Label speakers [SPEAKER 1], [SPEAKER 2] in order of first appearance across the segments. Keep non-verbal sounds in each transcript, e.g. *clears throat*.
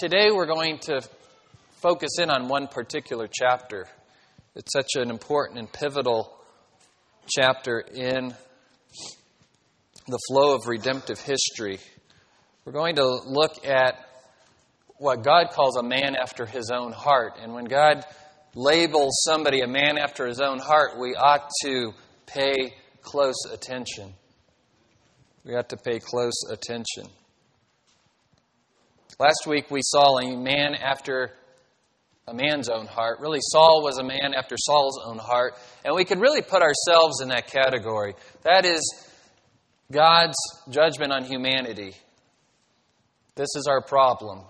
[SPEAKER 1] today we're going to focus in on one particular chapter. It's such an important and pivotal chapter in the flow of redemptive history. We're going to look at what God calls a man after his own heart. And when God labels somebody a man after his own heart, we ought to pay close attention. We ought to pay close attention. Last week we saw a man after a man's own heart. Really, Saul was a man after Saul's own heart. And we could really put ourselves in that category. That is God's judgment on humanity. This is our problem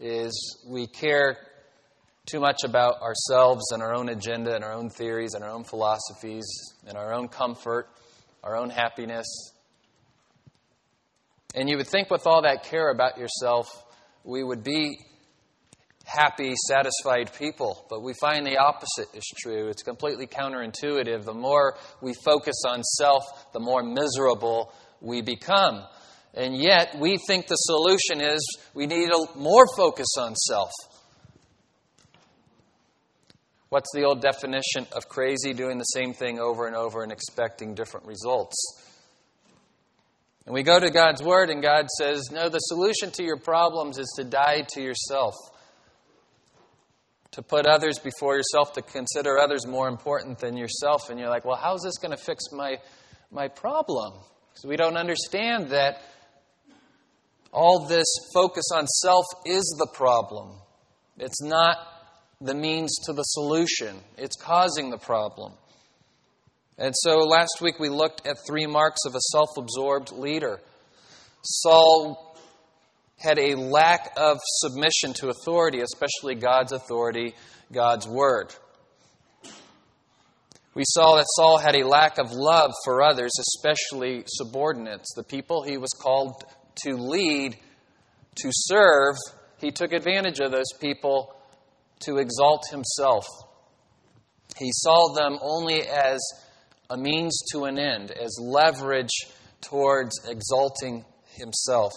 [SPEAKER 1] is we care too much about ourselves and our own agenda and our own theories and our own philosophies and our own comfort, our own happiness. And you would think with all that care about yourself, we would be happy, satisfied people. But we find the opposite is true. It's completely counterintuitive. The more we focus on self, the more miserable we become. And yet, we think the solution is we need a more focus on self. What's the old definition of crazy? Doing the same thing over and over and expecting different results. And we go to God's Word, and God says, No, the solution to your problems is to die to yourself, to put others before yourself, to consider others more important than yourself. And you're like, Well, how's this going to fix my, my problem? Because we don't understand that all this focus on self is the problem. It's not the means to the solution, it's causing the problem. And so last week we looked at three marks of a self absorbed leader. Saul had a lack of submission to authority, especially God's authority, God's word. We saw that Saul had a lack of love for others, especially subordinates, the people he was called to lead, to serve. He took advantage of those people to exalt himself. He saw them only as a means to an end, as leverage towards exalting himself.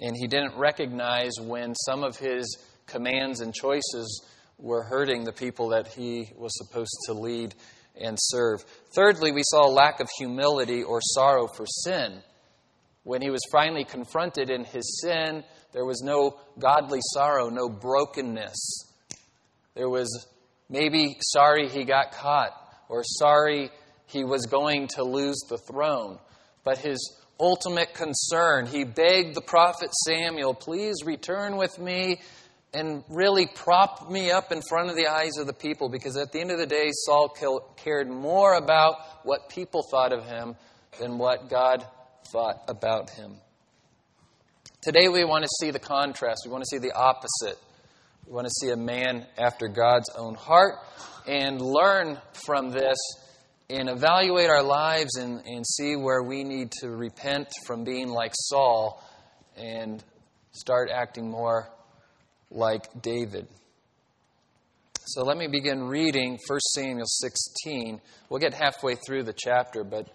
[SPEAKER 1] And he didn't recognize when some of his commands and choices were hurting the people that he was supposed to lead and serve. Thirdly, we saw a lack of humility or sorrow for sin. When he was finally confronted in his sin, there was no godly sorrow, no brokenness. There was maybe sorry he got caught, or sorry he was going to lose the throne. But his ultimate concern, he begged the prophet Samuel, please return with me and really prop me up in front of the eyes of the people because at the end of the day, Saul cared more about what people thought of him than what God thought about him. Today, we want to see the contrast. We want to see the opposite. We want to see a man after God's own heart and learn from this and evaluate our lives and, and see where we need to repent from being like Saul and start acting more like David. So let me begin reading 1 Samuel 16. We'll get halfway through the chapter, but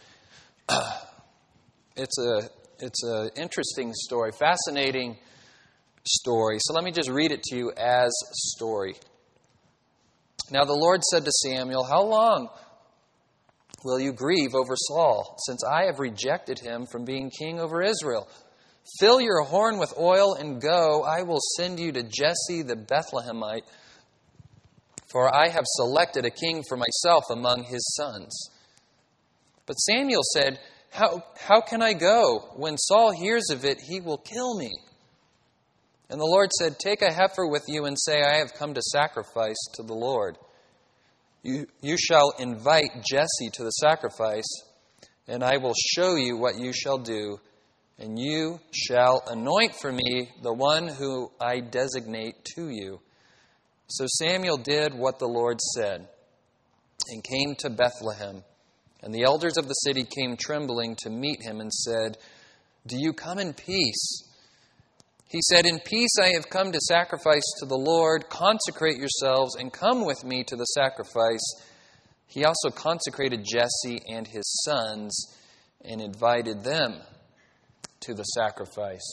[SPEAKER 1] *clears throat* it's a it's an interesting story, fascinating story. So let me just read it to you as story. Now the Lord said to Samuel, How long will you grieve over Saul, since I have rejected him from being king over Israel? Fill your horn with oil and go. I will send you to Jesse the Bethlehemite, for I have selected a king for myself among his sons. But Samuel said, how, how can I go? When Saul hears of it, he will kill me. And the Lord said, Take a heifer with you and say, I have come to sacrifice to the Lord. You, you shall invite Jesse to the sacrifice, and I will show you what you shall do, and you shall anoint for me the one who I designate to you. So Samuel did what the Lord said, and came to Bethlehem. And the elders of the city came trembling to meet him and said, Do you come in peace? He said, In peace I have come to sacrifice to the Lord. Consecrate yourselves and come with me to the sacrifice. He also consecrated Jesse and his sons and invited them to the sacrifice.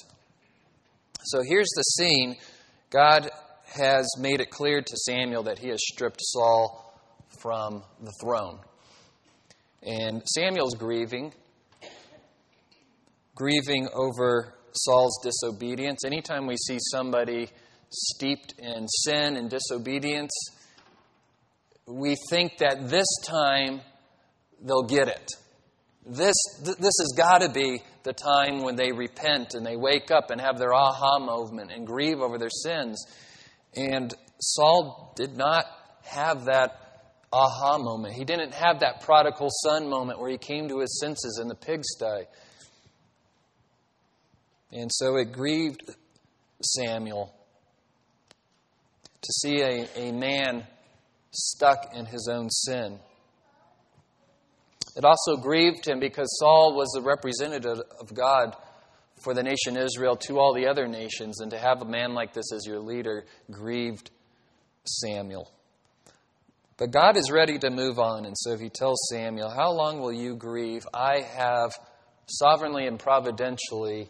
[SPEAKER 1] So here's the scene. God has made it clear to Samuel that he has stripped Saul from the throne. And Samuel's grieving, grieving over Saul's disobedience. Anytime we see somebody steeped in sin and disobedience, we think that this time they'll get it. This, th- this has got to be the time when they repent and they wake up and have their aha moment and grieve over their sins. And Saul did not have that aha moment. He didn't have that prodigal son moment where he came to his senses in the pigsty. And so it grieved Samuel to see a, a man stuck in his own sin. It also grieved him because Saul was the representative of God for the nation Israel to all the other nations, and to have a man like this as your leader grieved Samuel. But God is ready to move on, and so he tells Samuel, How long will you grieve? I have sovereignly and providentially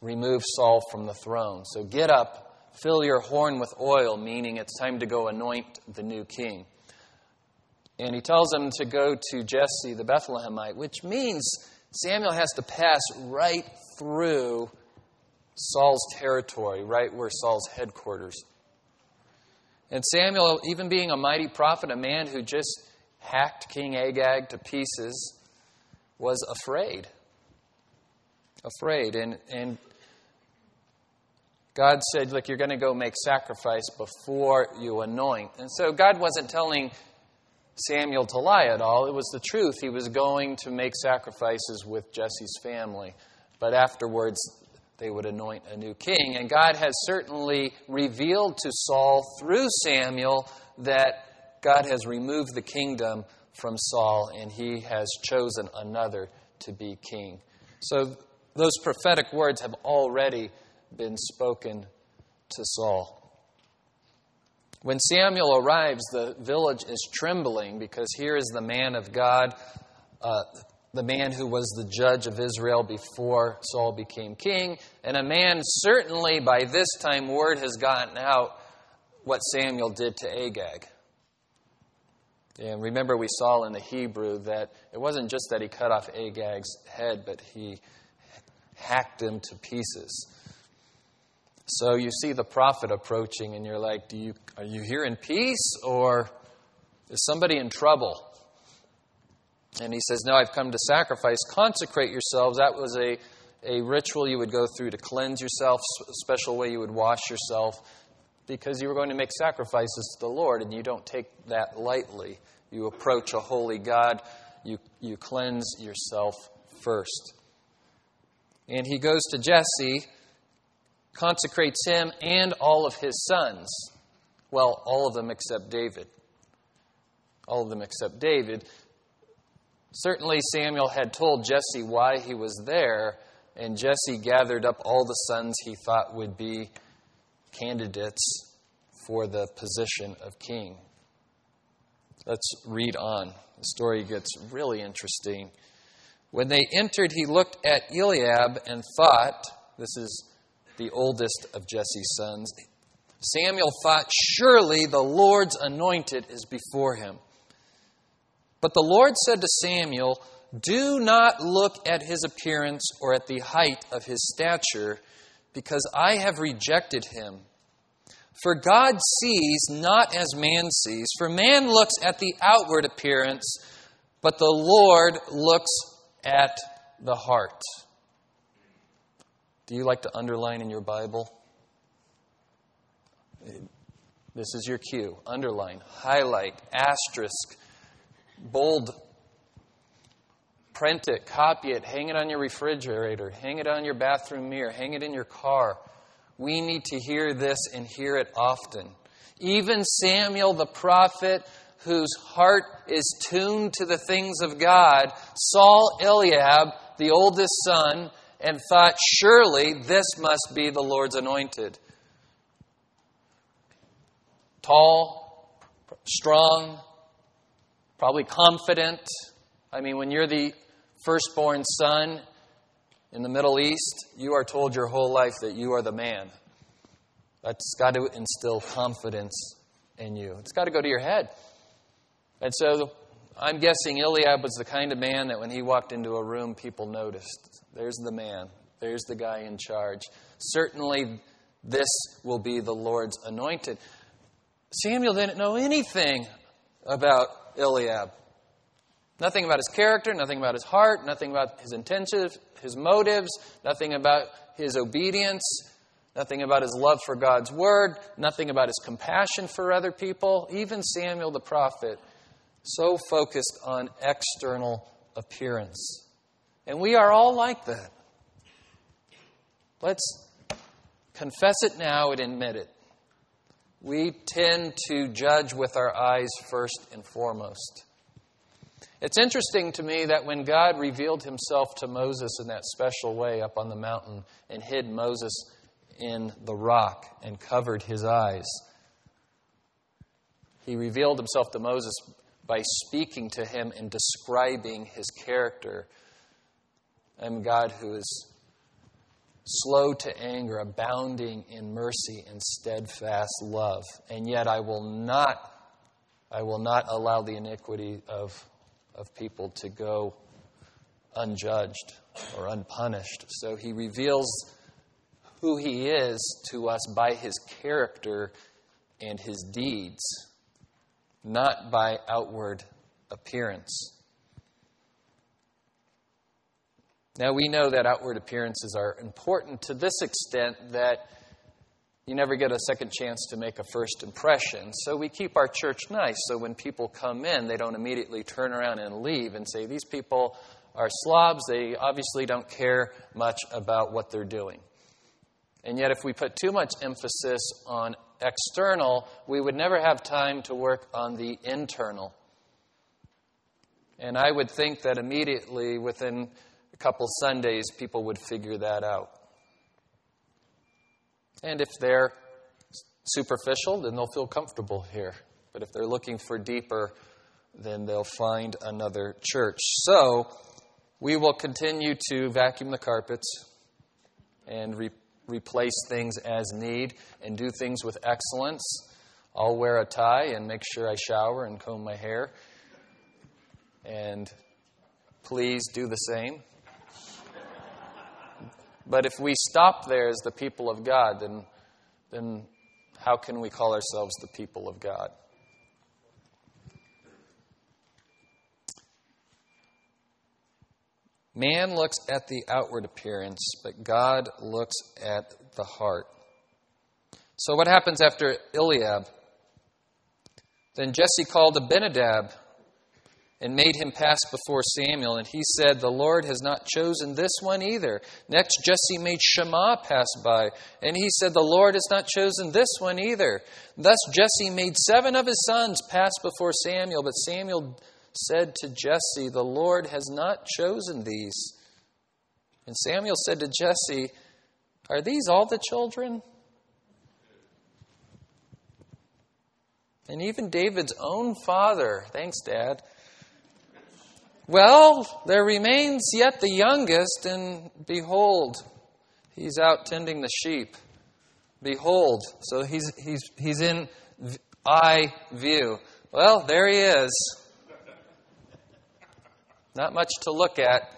[SPEAKER 1] removed Saul from the throne. So get up, fill your horn with oil, meaning it's time to go anoint the new king. And he tells him to go to Jesse the Bethlehemite, which means Samuel has to pass right through Saul's territory, right where Saul's headquarters. And Samuel, even being a mighty prophet, a man who just hacked King Agag to pieces, was afraid. Afraid. And, and God said, Look, you're going to go make sacrifice before you anoint. And so God wasn't telling Samuel to lie at all. It was the truth. He was going to make sacrifices with Jesse's family. But afterwards, they would anoint a new king. And God has certainly revealed to Saul through Samuel that God has removed the kingdom from Saul and he has chosen another to be king. So those prophetic words have already been spoken to Saul. When Samuel arrives, the village is trembling because here is the man of God, uh, the man who was the judge of Israel before Saul became king, and a man certainly by this time word has gotten out what Samuel did to Agag. And remember, we saw in the Hebrew that it wasn't just that he cut off Agag's head, but he hacked him to pieces. So you see the prophet approaching, and you're like, Do you, Are you here in peace, or is somebody in trouble? And he says, No, I've come to sacrifice. Consecrate yourselves. That was a, a ritual you would go through to cleanse yourself, a special way you would wash yourself, because you were going to make sacrifices to the Lord, and you don't take that lightly. You approach a holy God, you, you cleanse yourself first. And he goes to Jesse consecrates him and all of his sons. Well, all of them except David. All of them except David. Certainly, Samuel had told Jesse why he was there, and Jesse gathered up all the sons he thought would be candidates for the position of king. Let's read on. The story gets really interesting. When they entered, he looked at Eliab and thought, this is the oldest of Jesse's sons. Samuel thought, Surely the Lord's anointed is before him. But the Lord said to Samuel, Do not look at his appearance or at the height of his stature, because I have rejected him. For God sees not as man sees, for man looks at the outward appearance, but the Lord looks at the heart. Do you like to underline in your Bible? This is your cue. Underline, highlight, asterisk, bold, print it, copy it, hang it on your refrigerator, hang it on your bathroom mirror, hang it in your car. We need to hear this and hear it often. Even Samuel the prophet, whose heart is tuned to the things of God, Saul Eliab, the oldest son, and thought, Surely this must be the Lord's anointed. Tall, strong, probably confident. I mean, when you're the firstborn son, In the Middle East, you are told your whole life that you are the man. That's got to instill confidence in you. It's got to go to your head. And so I'm guessing Eliab was the kind of man that when he walked into a room, people noticed. There's the man, there's the guy in charge. Certainly, this will be the Lord's anointed. Samuel didn't know anything about Eliab. Nothing about his character, nothing about his heart, nothing about his intentions, his motives, nothing about his obedience, nothing about his love for God's word, nothing about his compassion for other people. Even Samuel the prophet, so focused on external appearance. And we are all like that. Let's confess it now and admit it. We tend to judge with our eyes first and foremost. It's interesting to me that when God revealed himself to Moses in that special way up on the mountain and hid Moses in the rock and covered his eyes, he revealed himself to Moses by speaking to him and describing his character. I'm God who is slow to anger, abounding in mercy and steadfast love. And yet I will not I will not allow the iniquity of of people to go unjudged or unpunished. So he reveals who he is to us by his character and his deeds, not by outward appearance. Now, we know that outward appearances are important to this extent that you never get a second chance to make a first impression. So we keep our church nice so when people come in, they don't immediately turn around and leave and say, These people are slobs. They obviously don't care much about what they're doing. And yet, if we put too much emphasis on external, we would never have time to work on the internal. And I would think that immediately, within a couple Sundays, people would figure that out. And if they're superficial, then they'll feel comfortable here. But if they're looking for deeper, then they'll find another church. So we will continue to vacuum the carpets and re- replace things as need and do things with excellence. I'll wear a tie and make sure I shower and comb my hair. And please do the same. But if we stop there as the people of God, then, then how can we call ourselves the people of God? Man looks at the outward appearance, but God looks at the heart. So, what happens after Eliab? Then Jesse called Abinadab and made him pass before Samuel. And he said, The Lord has not chosen this one either. Next, Jesse made Shammah pass by. And he said, The Lord has not chosen this one either. Thus, Jesse made seven of his sons pass before Samuel. But Samuel said to Jesse, The Lord has not chosen these. And Samuel said to Jesse, Are these all the children? And even David's own father, thanks, Dad well, there remains yet the youngest, and behold, he's out tending the sheep. Behold. So he's, he's, he's in eye view. Well, there he is. Not much to look at.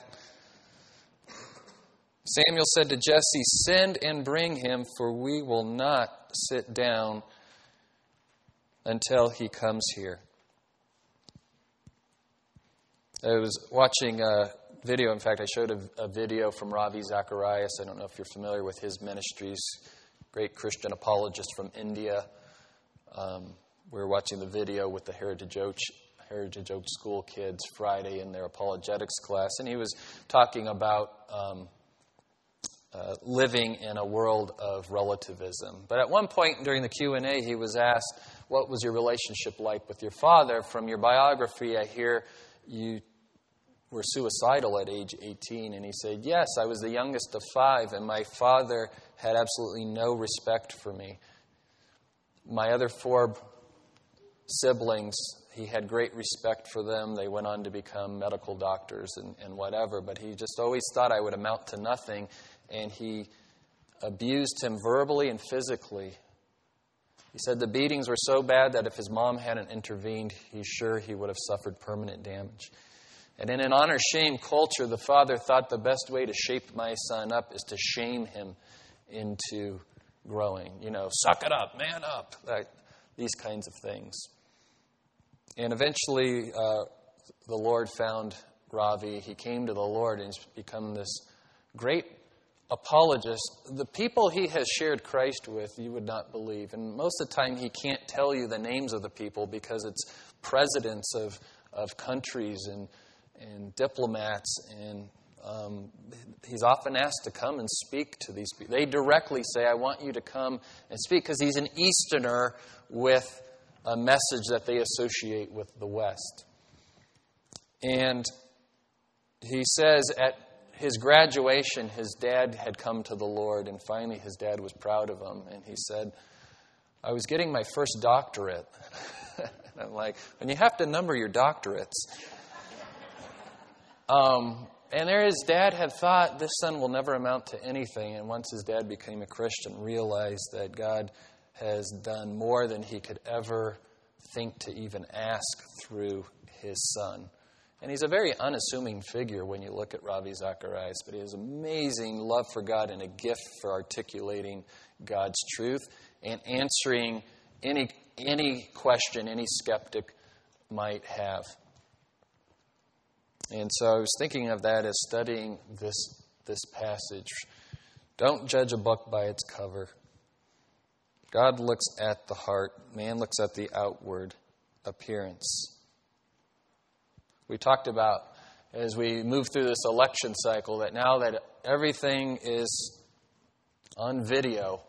[SPEAKER 1] Samuel said to Jesse, Send and bring him, for we will not sit down until he comes here. I was watching a video. In fact, I showed a, a, video from Ravi Zacharias. I don't know if you're familiar with his ministries. Great Christian apologist from India. Um, we were watching the video with the Heritage Oak, Heritage Oak School kids Friday in their apologetics class, and he was talking about um, uh, living in a world of relativism. But at one point during the Q and A, he was asked, "What was your relationship like with your father?" From your biography, I hear you were suicidal at age 18? And he said, Yes, I was the youngest of five, and my father had absolutely no respect for me. My other four siblings he had great respect for them. They went on to become medical doctors and, and whatever, but he just always thought I would amount to nothing. And he abused him verbally and physically. He said the beatings were so bad that if his mom hadn't intervened, he's sure he would have suffered permanent damage. And in an honor shame culture, the father thought the best way to shape my son up is to shame him into growing. You know, suck it up, man up, that, these kinds of things. And eventually, uh, the Lord found Ravi. He came to the Lord and he's become this great apologist. The people he has shared Christ with, you would not believe. And most of the time, he can't tell you the names of the people because it's presidents of, of countries and, and diplomats. And um, he's often asked to come and speak to these people. They directly say, I want you to come and speak because he's an Easterner with a message that they associate with the West. And he says at his graduation, his dad had come to the Lord, and finally his dad was proud of him. And he said, I was getting my first doctorate. and *laughs* I'm like, and you have to number your doctorates. *laughs* Um, and there his dad had thought this son will never amount to anything. And once his dad became a Christian, realized that God has done more than he could ever think to even ask through his son. And he's a very unassuming figure when you look at Ravi Zacharias, but he has amazing love for God and a gift for articulating God's truth and answering any, any question any skeptic might have. And so I was thinking of that as studying this, this passage. Don't judge a book by its cover. God looks at the heart, man looks at the outward appearance. We talked about as we move through this election cycle that now that everything is on video,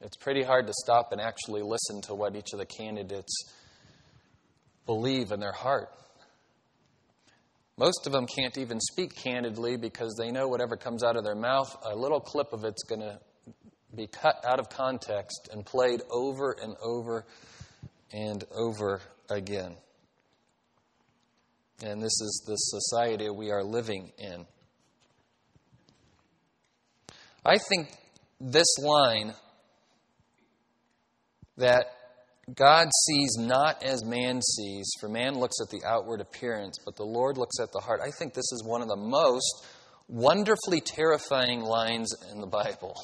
[SPEAKER 1] it's pretty hard to stop and actually listen to what each of the candidates believe in their heart. Most of them can't even speak candidly because they know whatever comes out of their mouth, a little clip of it's going to be cut out of context and played over and over and over again. And this is the society we are living in. I think this line that God sees not as man sees, for man looks at the outward appearance, but the Lord looks at the heart. I think this is one of the most wonderfully terrifying lines in the Bible.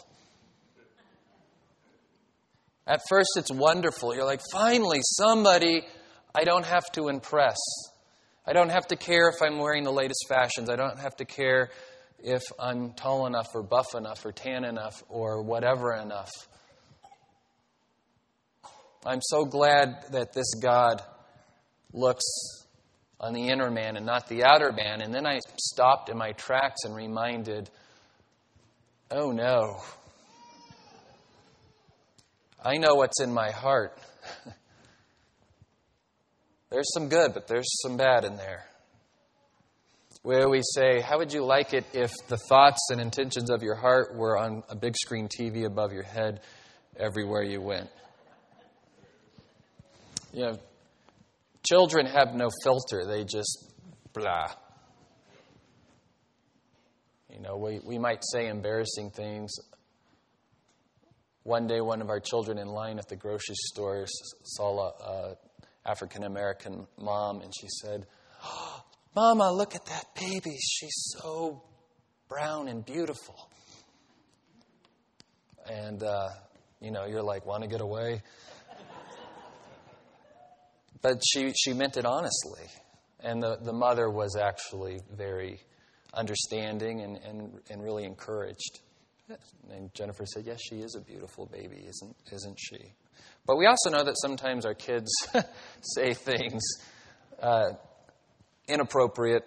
[SPEAKER 1] At first, it's wonderful. You're like, finally, somebody I don't have to impress. I don't have to care if I'm wearing the latest fashions. I don't have to care if I'm tall enough or buff enough or tan enough or whatever enough. I'm so glad that this God looks on the inner man and not the outer man. And then I stopped in my tracks and reminded, oh no, I know what's in my heart. *laughs* there's some good, but there's some bad in there. Where we say, How would you like it if the thoughts and intentions of your heart were on a big screen TV above your head everywhere you went? You know, children have no filter, they just blah. You know, we, we might say embarrassing things one day, one of our children in line at the grocery store saw a African American mom, and she said, oh, *gasps* "Mama, look at that baby. She's so brown and beautiful." And uh, you know, you're like, "Want to get away?" but she she meant it honestly, and the the mother was actually very understanding and, and, and really encouraged. And Jennifer said, Yes, she is a beautiful baby, isn't, isn't she? But we also know that sometimes our kids *laughs* say things uh, inappropriate.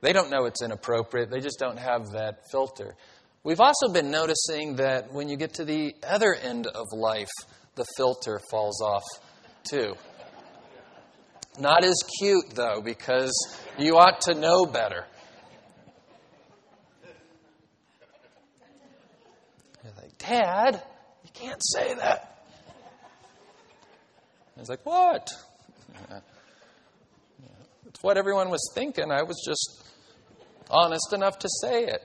[SPEAKER 1] They don't know it's inappropriate, they just don't have that filter. We've also been noticing that when you get to the other end of life, the filter falls off too. Not as cute, though, because you ought to know better. Dad, you can't say that. I was like, What? It's what everyone was thinking. I was just honest enough to say it.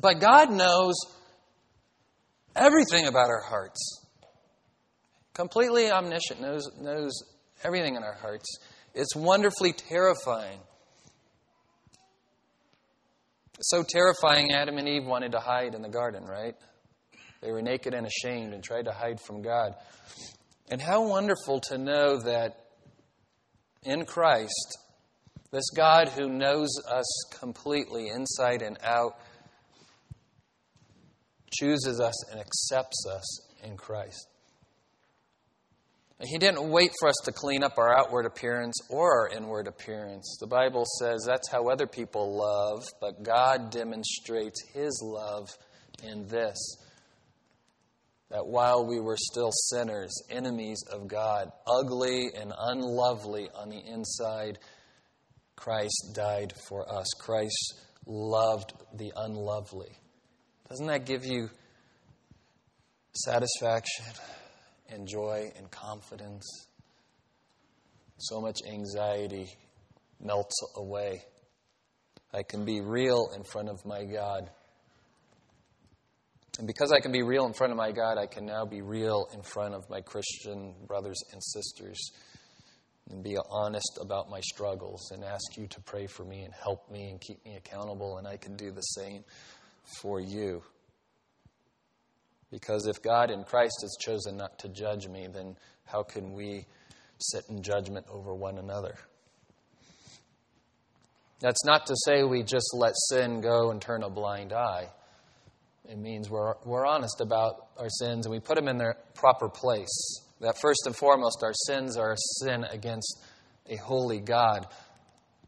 [SPEAKER 1] But God knows everything about our hearts. Completely omniscient, knows, knows everything in our hearts. It's wonderfully terrifying. So terrifying, Adam and Eve wanted to hide in the garden, right? They were naked and ashamed and tried to hide from God. And how wonderful to know that in Christ, this God who knows us completely, inside and out, chooses us and accepts us in Christ. He didn't wait for us to clean up our outward appearance or our inward appearance. The Bible says that's how other people love, but God demonstrates His love in this that while we were still sinners, enemies of God, ugly and unlovely on the inside, Christ died for us. Christ loved the unlovely. Doesn't that give you satisfaction and joy and confidence? So much anxiety melts away. I can be real in front of my God. And because I can be real in front of my God, I can now be real in front of my Christian brothers and sisters and be honest about my struggles and ask you to pray for me and help me and keep me accountable, and I can do the same for you. Because if God in Christ has chosen not to judge me, then how can we sit in judgment over one another? That's not to say we just let sin go and turn a blind eye. It means we're, we're honest about our sins and we put them in their proper place. That first and foremost, our sins are a sin against a holy God.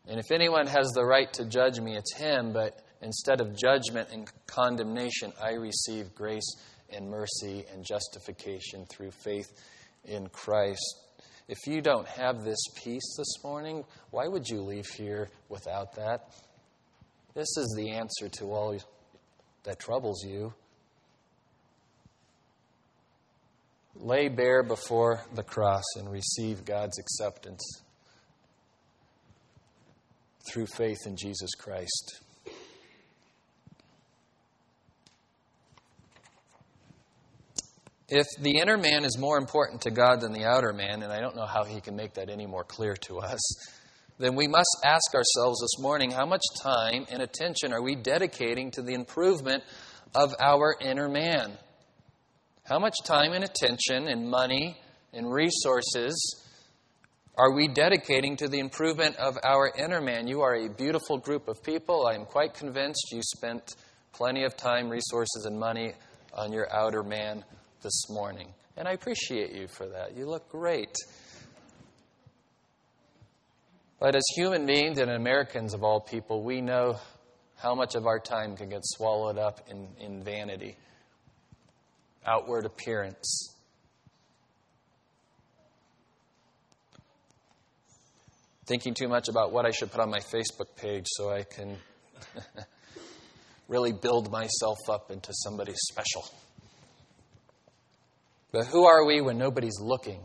[SPEAKER 1] And if anyone has the right to judge me, it's him, but instead of judgment and condemnation, I receive grace and mercy and justification through faith in Christ. If you don't have this peace this morning, why would you leave here without that? This is the answer to all that troubles you. Lay bare before the cross and receive God's acceptance through faith in Jesus Christ. If the inner man is more important to God than the outer man, and I don't know how he can make that any more clear to us, then we must ask ourselves this morning how much time and attention are we dedicating to the improvement of our inner man? How much time and attention and money and resources are we dedicating to the improvement of our inner man? You are a beautiful group of people. I am quite convinced you spent plenty of time, resources, and money on your outer man this morning. And I appreciate you for that. You look great. But as human beings and Americans of all people, we know how much of our time can get swallowed up in, in vanity, outward appearance. Thinking too much about what I should put on my Facebook page so I can *laughs* really build myself up into somebody special. But who are we when nobody's looking?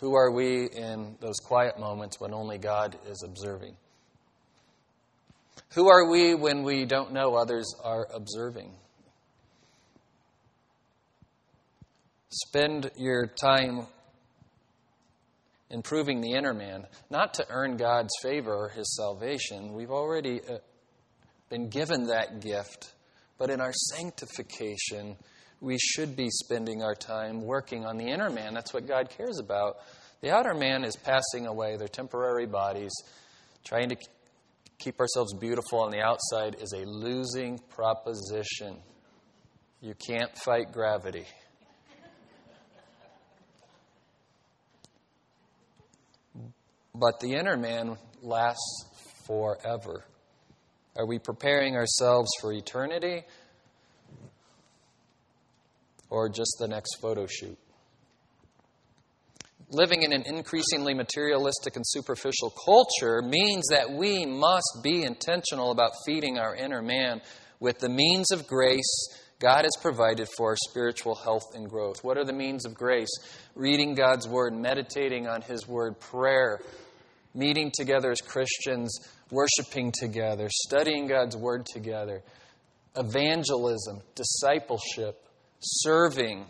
[SPEAKER 1] Who are we in those quiet moments when only God is observing? Who are we when we don't know others are observing? Spend your time improving the inner man, not to earn God's favor or his salvation. We've already uh, been given that gift. But in our sanctification, we should be spending our time working on the inner man. That's what God cares about. The outer man is passing away, they're temporary bodies. Trying to keep ourselves beautiful on the outside is a losing proposition. You can't fight gravity. But the inner man lasts forever. Are we preparing ourselves for eternity? Or just the next photo shoot. Living in an increasingly materialistic and superficial culture means that we must be intentional about feeding our inner man with the means of grace God has provided for our spiritual health and growth. What are the means of grace? Reading God's Word, meditating on His Word, prayer, meeting together as Christians, worshiping together, studying God's Word together, evangelism, discipleship, serving,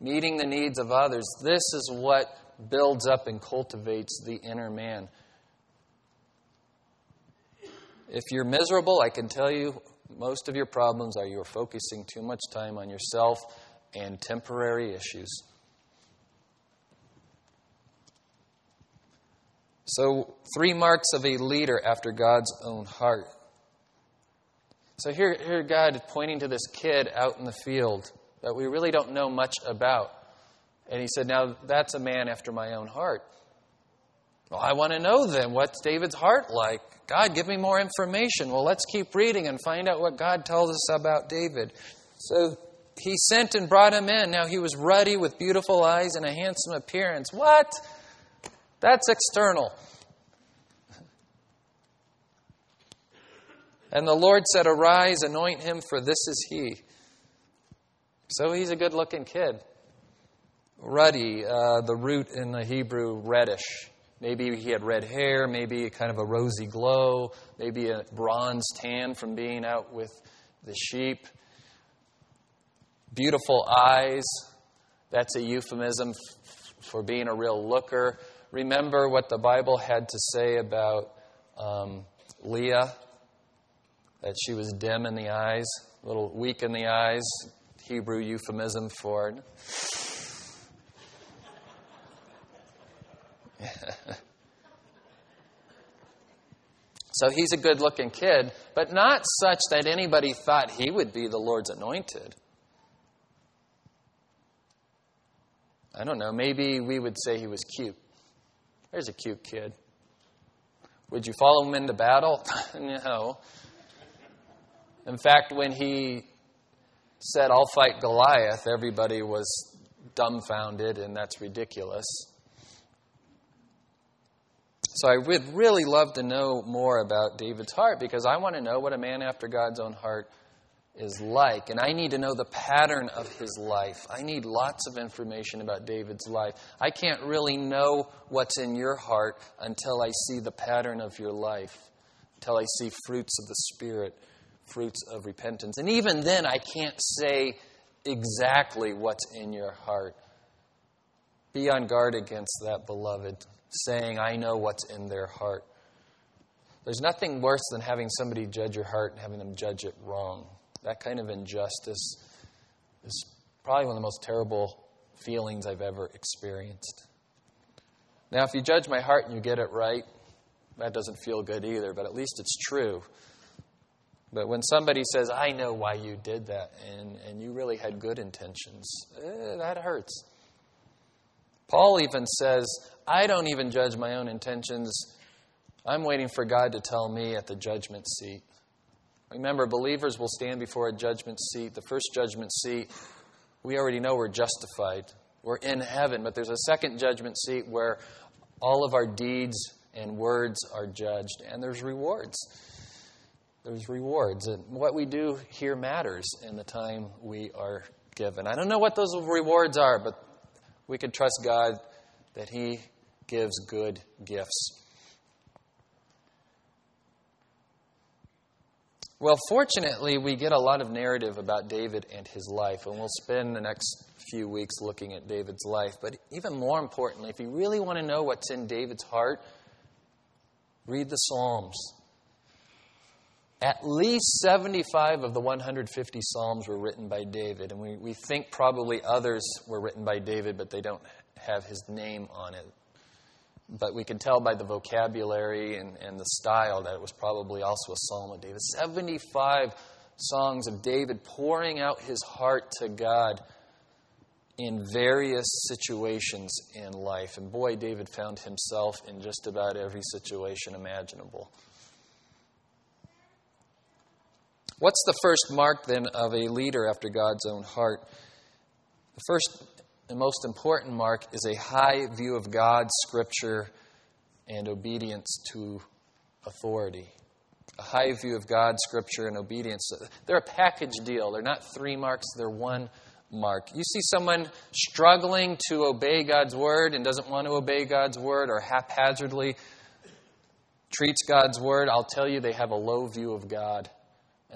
[SPEAKER 1] meeting the needs of others. This is what builds up and cultivates the inner man. If you're miserable, I can tell you most of your problems are you're focusing too much time on yourself and temporary issues. So, three marks of a leader after God's own heart. So, here, here God is pointing to this kid out in the field that we really don't know much about. And he said, Now, that's a man after my own heart. Well, I want to know then, what's David's heart like? God, give me more information. Well, let's keep reading and find out what God tells us about David. So he sent and brought him in. Now he was ruddy with beautiful eyes and a handsome appearance. What? That's external. And the Lord said, Arise, anoint him, for this is he. So he's a good looking kid. Ruddy, uh, the root in the Hebrew, reddish. Maybe he had red hair, maybe kind of a rosy glow, maybe a bronze tan from being out with the sheep. Beautiful eyes. That's a euphemism for being a real looker. Remember what the Bible had to say about um, Leah, that she was dim in the eyes, a little weak in the eyes, Hebrew euphemism for it. *laughs* so he's a good looking kid, but not such that anybody thought he would be the Lord's anointed. I don't know, maybe we would say he was cute. There's a cute kid. Would you follow him into battle? *laughs* no. In fact, when he said, I'll fight Goliath, everybody was dumbfounded, and that's ridiculous. So I would really love to know more about David's heart because I want to know what a man after God's own heart is like. And I need to know the pattern of his life. I need lots of information about David's life. I can't really know what's in your heart until I see the pattern of your life, until I see fruits of the Spirit, fruits of repentance. And even then, I can't say exactly what's in your heart. Be on guard against that, beloved saying, I know what's in their heart. There's nothing worse than having somebody judge your heart and having them judge it wrong. That kind of injustice is probably one of the most terrible feelings I've ever experienced. Now, if you judge my heart and you get it right, that doesn't feel good either, but at least it's true. But when somebody says, I know why you did that, and, and you really had good intentions, eh, that hurts. Paul even says, I don't even judge my own intentions. I'm waiting for God to tell me at the judgment seat. Remember, believers will stand before a judgment seat. The first judgment seat, we already know we're justified. We're in heaven. But there's a second judgment seat where all of our deeds and words are judged, and there's rewards. There's rewards. And what we do here matters in the time we are given. I don't know what those rewards are, but we can trust God that He gives good gifts. Well, fortunately, we get a lot of narrative about David and his life, and we'll spend the next few weeks looking at David's life. But even more importantly, if you really want to know what's in David's heart, read the Psalms. At least 75 of the 150 Psalms were written by David, and we, we think probably others were written by David, but they don't have his name on it but we can tell by the vocabulary and, and the style that it was probably also a psalm of David. 75 songs of David pouring out his heart to God in various situations in life. And boy, David found himself in just about every situation imaginable. What's the first mark then of a leader after God's own heart? The first the most important mark is a high view of God, Scripture, and obedience to authority. A high view of God, Scripture, and obedience. They're a package deal. They're not three marks, they're one mark. You see someone struggling to obey God's word and doesn't want to obey God's word or haphazardly treats God's word, I'll tell you they have a low view of God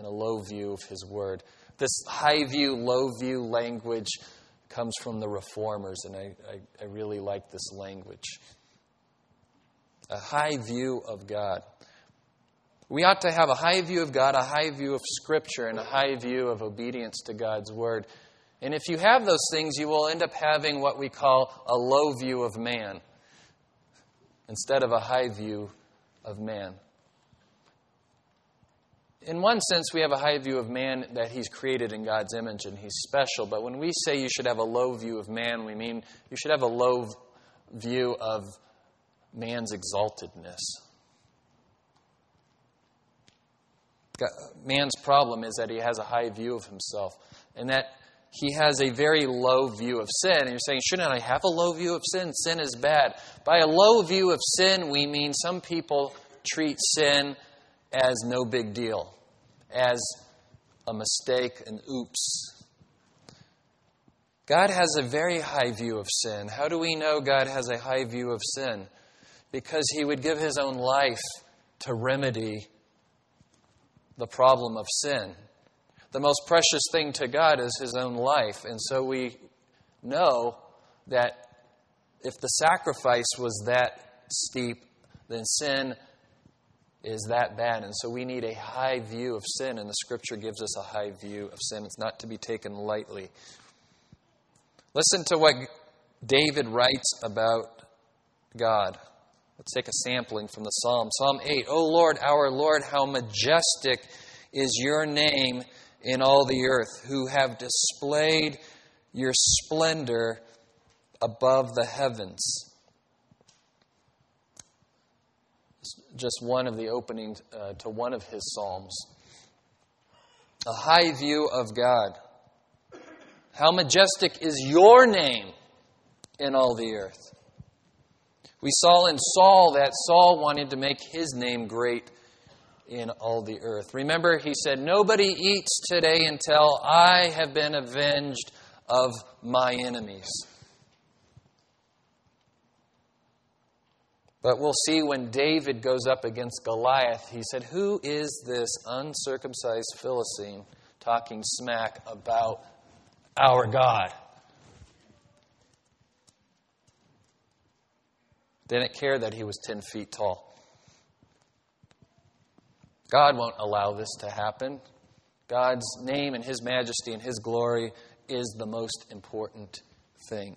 [SPEAKER 1] and a low view of His word. This high view, low view language comes from the reformers, and I, I, I really like this language. A high view of God. We ought to have a high view of God, a high view of Scripture, and a high view of obedience to God's Word. And if you have those things, you will end up having what we call a low view of man instead of a high view of man. In one sense, we have a high view of man that he's created in God's image and he's special. But when we say you should have a low view of man, we mean you should have a low view of man's exaltedness. Man's problem is that he has a high view of himself. And that he has a very low view of sin. And you're saying, shouldn't I have a low view of sin? Sin is bad. By a low view of sin, we mean some people treat sin as no big deal, as a mistake, an oops. God has a very high view of sin. How do we know God has a high view of sin? Because he would give his own life to remedy the problem of sin the most precious thing to God is his own life. And so we know that if the sacrifice was that steep, then sin is that bad. And so we need a high view of sin, and the scripture gives us a high view of sin. It's not to be taken lightly. Listen to what David writes about God. Let's take a sampling from the Psalm. Psalm 8 O Lord, our Lord, how majestic is your name in all the earth, who have displayed your splendor above the heavens. Just one of the openings uh, to one of his psalms. A high view of God. How majestic is your name in all the earth. We saw in Saul that Saul wanted to make his name great in all the earth. Remember, he said, Nobody eats today until I have been avenged of my enemies. But we'll see when David goes up against Goliath, he said, Who is this uncircumcised Philistine talking smack about our God? Didn't care that he was 10 feet tall. God won't allow this to happen. God's name and His majesty and His glory is the most important thing.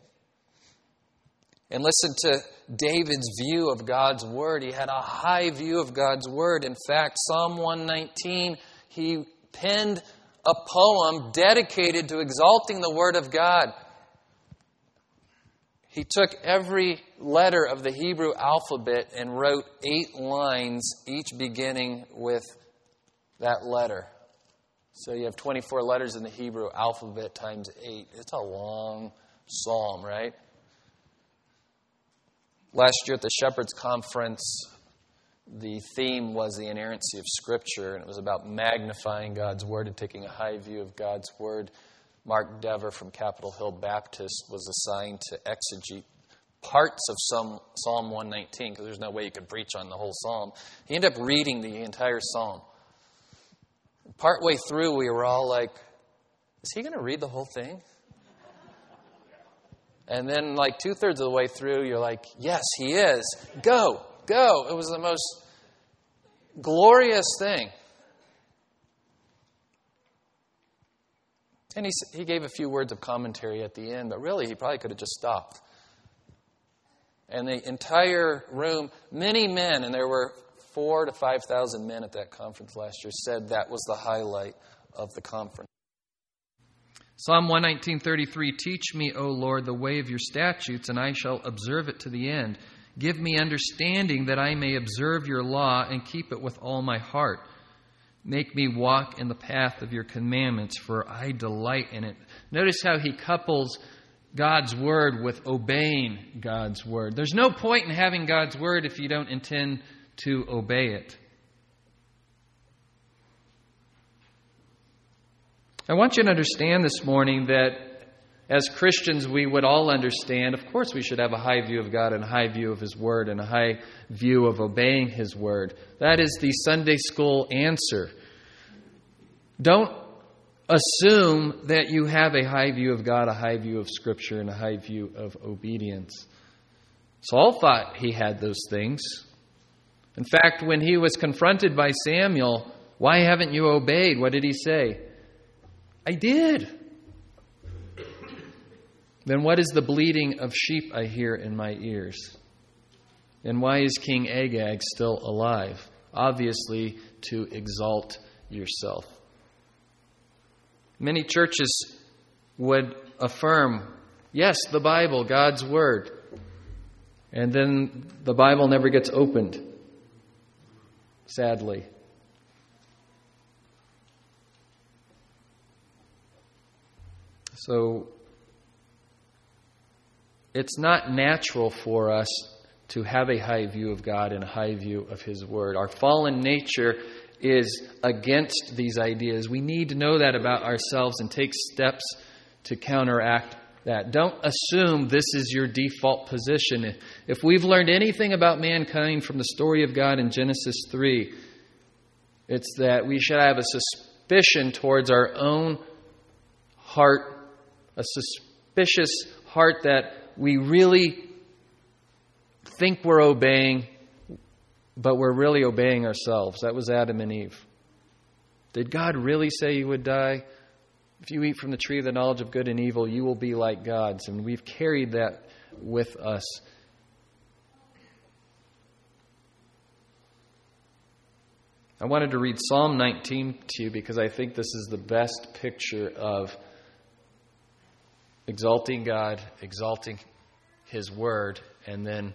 [SPEAKER 1] And listen to David's view of God's Word. He had a high view of God's Word. In fact, Psalm 119, he penned a poem dedicated to exalting the Word of God. He took every letter of the Hebrew alphabet and wrote eight lines, each beginning with that letter. So you have 24 letters in the Hebrew alphabet times eight. It's a long psalm, right? Last year at the Shepherds Conference, the theme was the inerrancy of Scripture, and it was about magnifying God's Word and taking a high view of God's Word. Mark Dever from Capitol Hill Baptist was assigned to exegete parts of Psalm, Psalm 119 because there's no way you could preach on the whole psalm. He ended up reading the entire psalm. Partway through, we were all like, is he going to read the whole thing? And then, like two thirds of the way through, you're like, yes, he is. Go, go. It was the most glorious thing. And he, he gave a few words of commentary at the end, but really he probably could have just stopped. And the entire room, many men, and there were four to 5,000 men at that conference last year, said that was the highlight of the conference.
[SPEAKER 2] Psalm 119:33 Teach me, O Lord, the way of your statutes, and I shall observe it to the end. Give me understanding that I may observe your law and keep it with all my heart. Make me walk in the path of your commandments, for I delight in it. Notice how he couples God's word with obeying God's word. There's no point in having God's word if you don't intend to obey it. I want you to understand this morning that as Christians, we would all understand, of course, we should have a high view of God and a high view of His Word and a high view of obeying His Word. That is the Sunday school answer. Don't assume that you have a high view of God, a high view of Scripture, and a high view of obedience. Saul thought he had those things. In fact, when he was confronted by Samuel, why haven't you obeyed? What did he say? I did. Then what is the bleating of sheep I hear in my ears? And why is King Agag still alive? Obviously, to exalt yourself. Many churches would affirm, yes, the Bible, God's Word. And then the Bible never gets opened, sadly. So it's not natural for us to have a high view of God and a high view of His Word. Our fallen nature is against these ideas. We need to know that about ourselves and take steps to counteract that. Don't assume this is your default position. If we've learned anything about mankind from the story of God in Genesis 3, it's that we should have a suspicion towards our own heart, a suspicious heart that we really think we're obeying, but we're really obeying ourselves. That was Adam and Eve. Did God really say you would die? If you eat from the tree of the knowledge of good and evil, you will be like gods. And we've carried that with us. I wanted to read Psalm 19 to you because I think this is the best picture of exalting God, exalting His Word, and then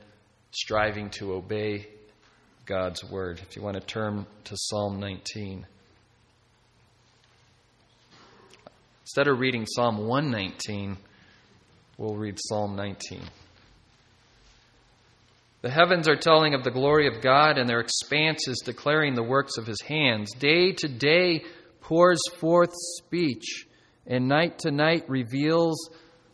[SPEAKER 2] striving to obey God's Word. If you want to turn to Psalm 19. Instead of reading Psalm 119, we'll read Psalm 19. The heavens are telling of the glory of God, and their expanses declaring the works of his hands. Day to day pours forth speech, and night to night reveals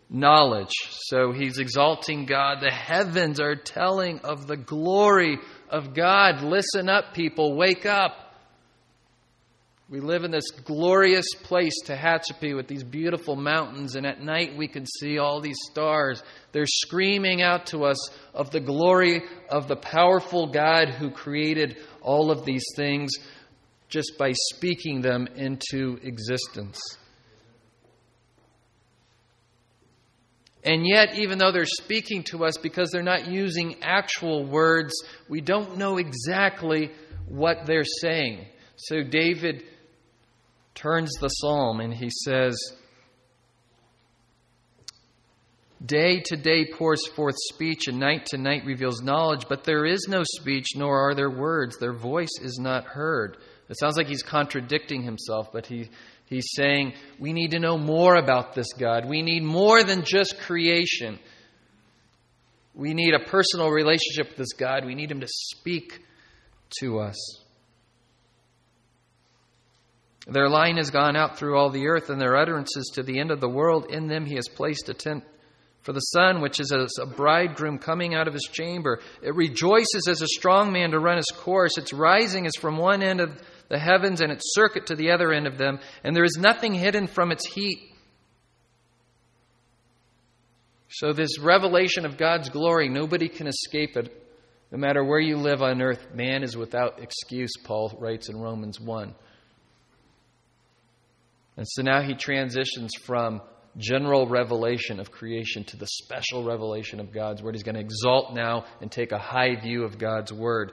[SPEAKER 2] knowledge. So he's exalting God. The heavens are telling of the glory of God. Listen up, people. Wake up. We live in this glorious place, Tehachapi, with these beautiful mountains, and at night we can see all these stars. They're screaming out to us of the glory of the powerful God who created all of these things just by speaking them into existence. And yet, even though they're speaking to us because they're not using actual words, we don't know exactly what they're saying. So David turns the psalm and he says, Day to day pours forth speech, and night to night reveals knowledge, but there is no speech, nor are there words. Their voice is not heard. It sounds like he's contradicting himself, but he, he's saying we need to know more about this God. We need more than just creation. We need a personal relationship with this God. We need him to speak to us. Their line has gone out through all the earth, and their utterances to the end of the world. In them he has placed a tent for the sun, which is as a bridegroom coming out of his chamber. It rejoices as a strong man to run his course. Its rising is from one end of the heavens, and its circuit to the other end of them, and there is nothing hidden from its heat. So, this revelation of God's glory, nobody can escape it. No matter where you live on earth, man is without excuse, Paul writes in Romans 1. And so now he transitions from general revelation of creation to the special revelation of God's Word. He's going to exalt now and take a high view of God's Word.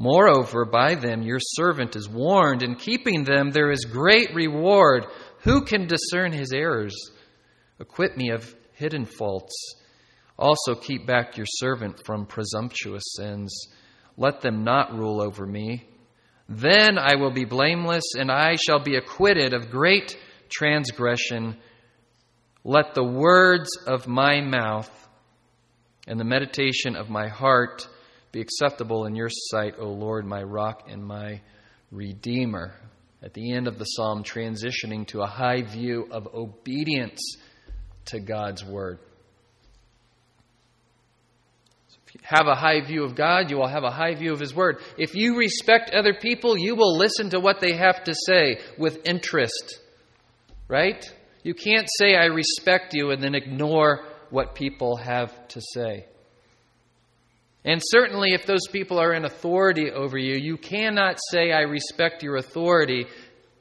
[SPEAKER 2] Moreover, by them your servant is warned. In keeping them there is great reward. Who can discern his errors? Acquit me of hidden faults. Also, keep back your servant from presumptuous sins. Let them not rule over me. Then I will be blameless, and I shall be acquitted of great transgression. Let the words of my mouth and the meditation of my heart be acceptable in your sight, O Lord, my rock and my redeemer. At the end of the psalm, transitioning to a high view of obedience to God's word. If you have a high view of God, you will have a high view of His Word. If you respect other people, you will listen to what they have to say with interest. Right? You can't say, I respect you, and then ignore what people have to say. And certainly, if those people are in authority over you, you cannot say, I respect your authority,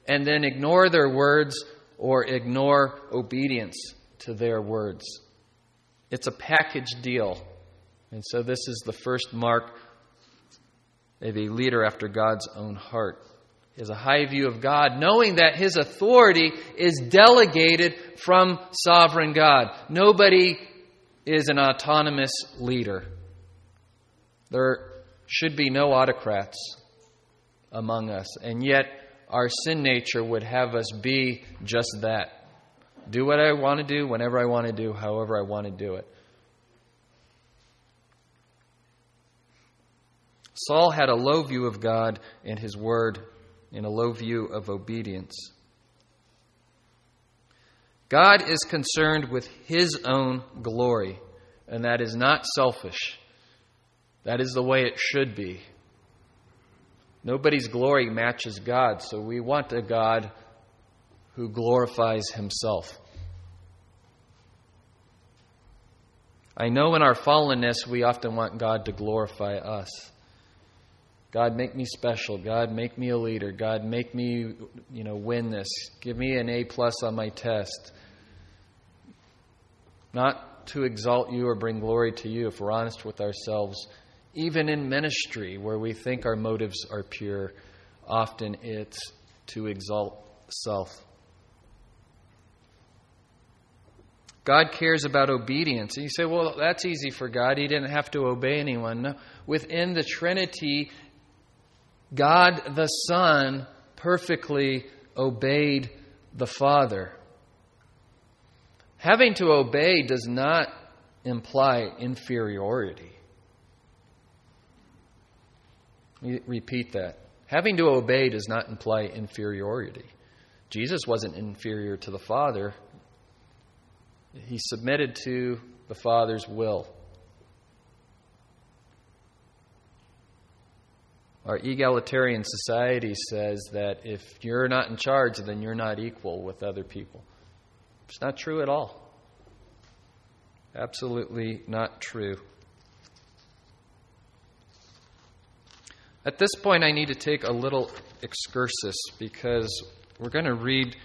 [SPEAKER 2] and then ignore their words or ignore obedience to their words. It's a package deal. And so, this is the first mark of a leader after God's own heart. Is a high view of God, knowing that his authority is delegated from sovereign God. Nobody is an autonomous leader. There should be no autocrats among us, and yet our sin nature would have us be just that. Do what I want to do, whenever I want to do, however I want to do it. Saul had a low view of God and his word, and a low view of obedience. God is concerned with his own glory, and that is not selfish. That is the way it should be. Nobody's glory matches God, so we want a God who glorifies himself. I know in our fallenness we often want God to glorify us. God, make me special. God, make me a leader. God, make me, you know, win this. Give me an A plus on my test. Not to exalt you or bring glory to you, if we're honest with ourselves. Even in ministry, where we think our motives are pure, often it's to exalt self. God cares about obedience. And you say, well, that's easy for God. He didn't have to obey anyone. No. Within the Trinity, God the Son perfectly obeyed the Father. Having to obey does not imply inferiority. Repeat that. Having to obey does not imply inferiority. Jesus wasn't inferior to the Father, he submitted to the Father's will. Our egalitarian society says that if you're not in charge, then you're not equal with other people. It's not true at all. Absolutely not true. At this point, I need to take a little excursus because we're going to read